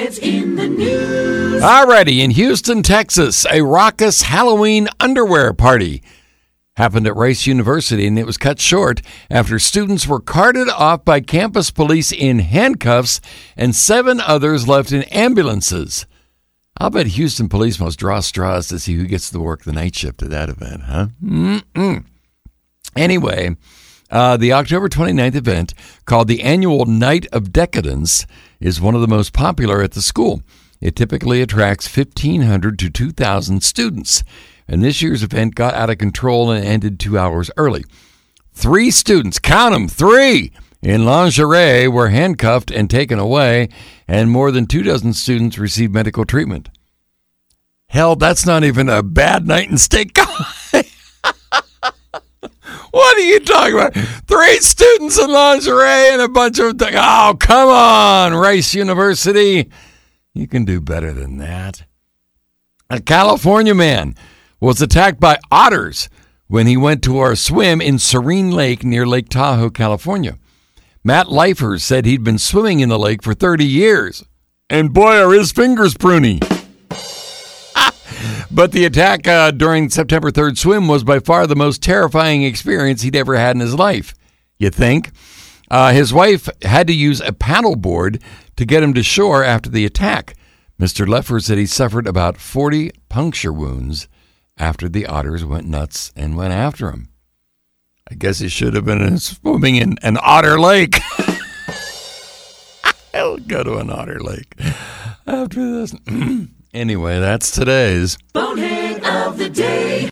Boneheads in the news. Alrighty, in Houston, Texas, a raucous Halloween underwear party happened at Rice University and it was cut short after students were carted off by campus police in handcuffs and seven others left in ambulances. I'll bet Houston police must draw straws to see who gets to work the night shift at that event, huh? Mm-mm. Anyway, uh, the October 29th event, called the Annual Night of Decadence, is one of the most popular at the school. It typically attracts 1,500 to 2,000 students, and this year's event got out of control and ended two hours early. Three students, count them, three, in lingerie were handcuffed and taken away, and more than two dozen students received medical treatment. Hell, that's not even a bad night in state college. What are you talking about? Three students in lingerie and a bunch of. Th- oh, come on, Rice University. You can do better than that. A California man was attacked by otters when he went to our swim in Serene Lake near Lake Tahoe, California. Matt Leffers said he'd been swimming in the lake for 30 years. And boy, are his fingers pruny. But the attack uh, during September 3rd swim was by far the most terrifying experience he'd ever had in his life. You think? Uh, his wife had to use a paddleboard to get him to shore after the attack. Mr. Leffer said he suffered about 40 puncture wounds after the otters went nuts and went after him. I guess he should have been swimming in an otter lake. I'll go to an otter lake after this. anyway, that's today's. Bonehead of the day.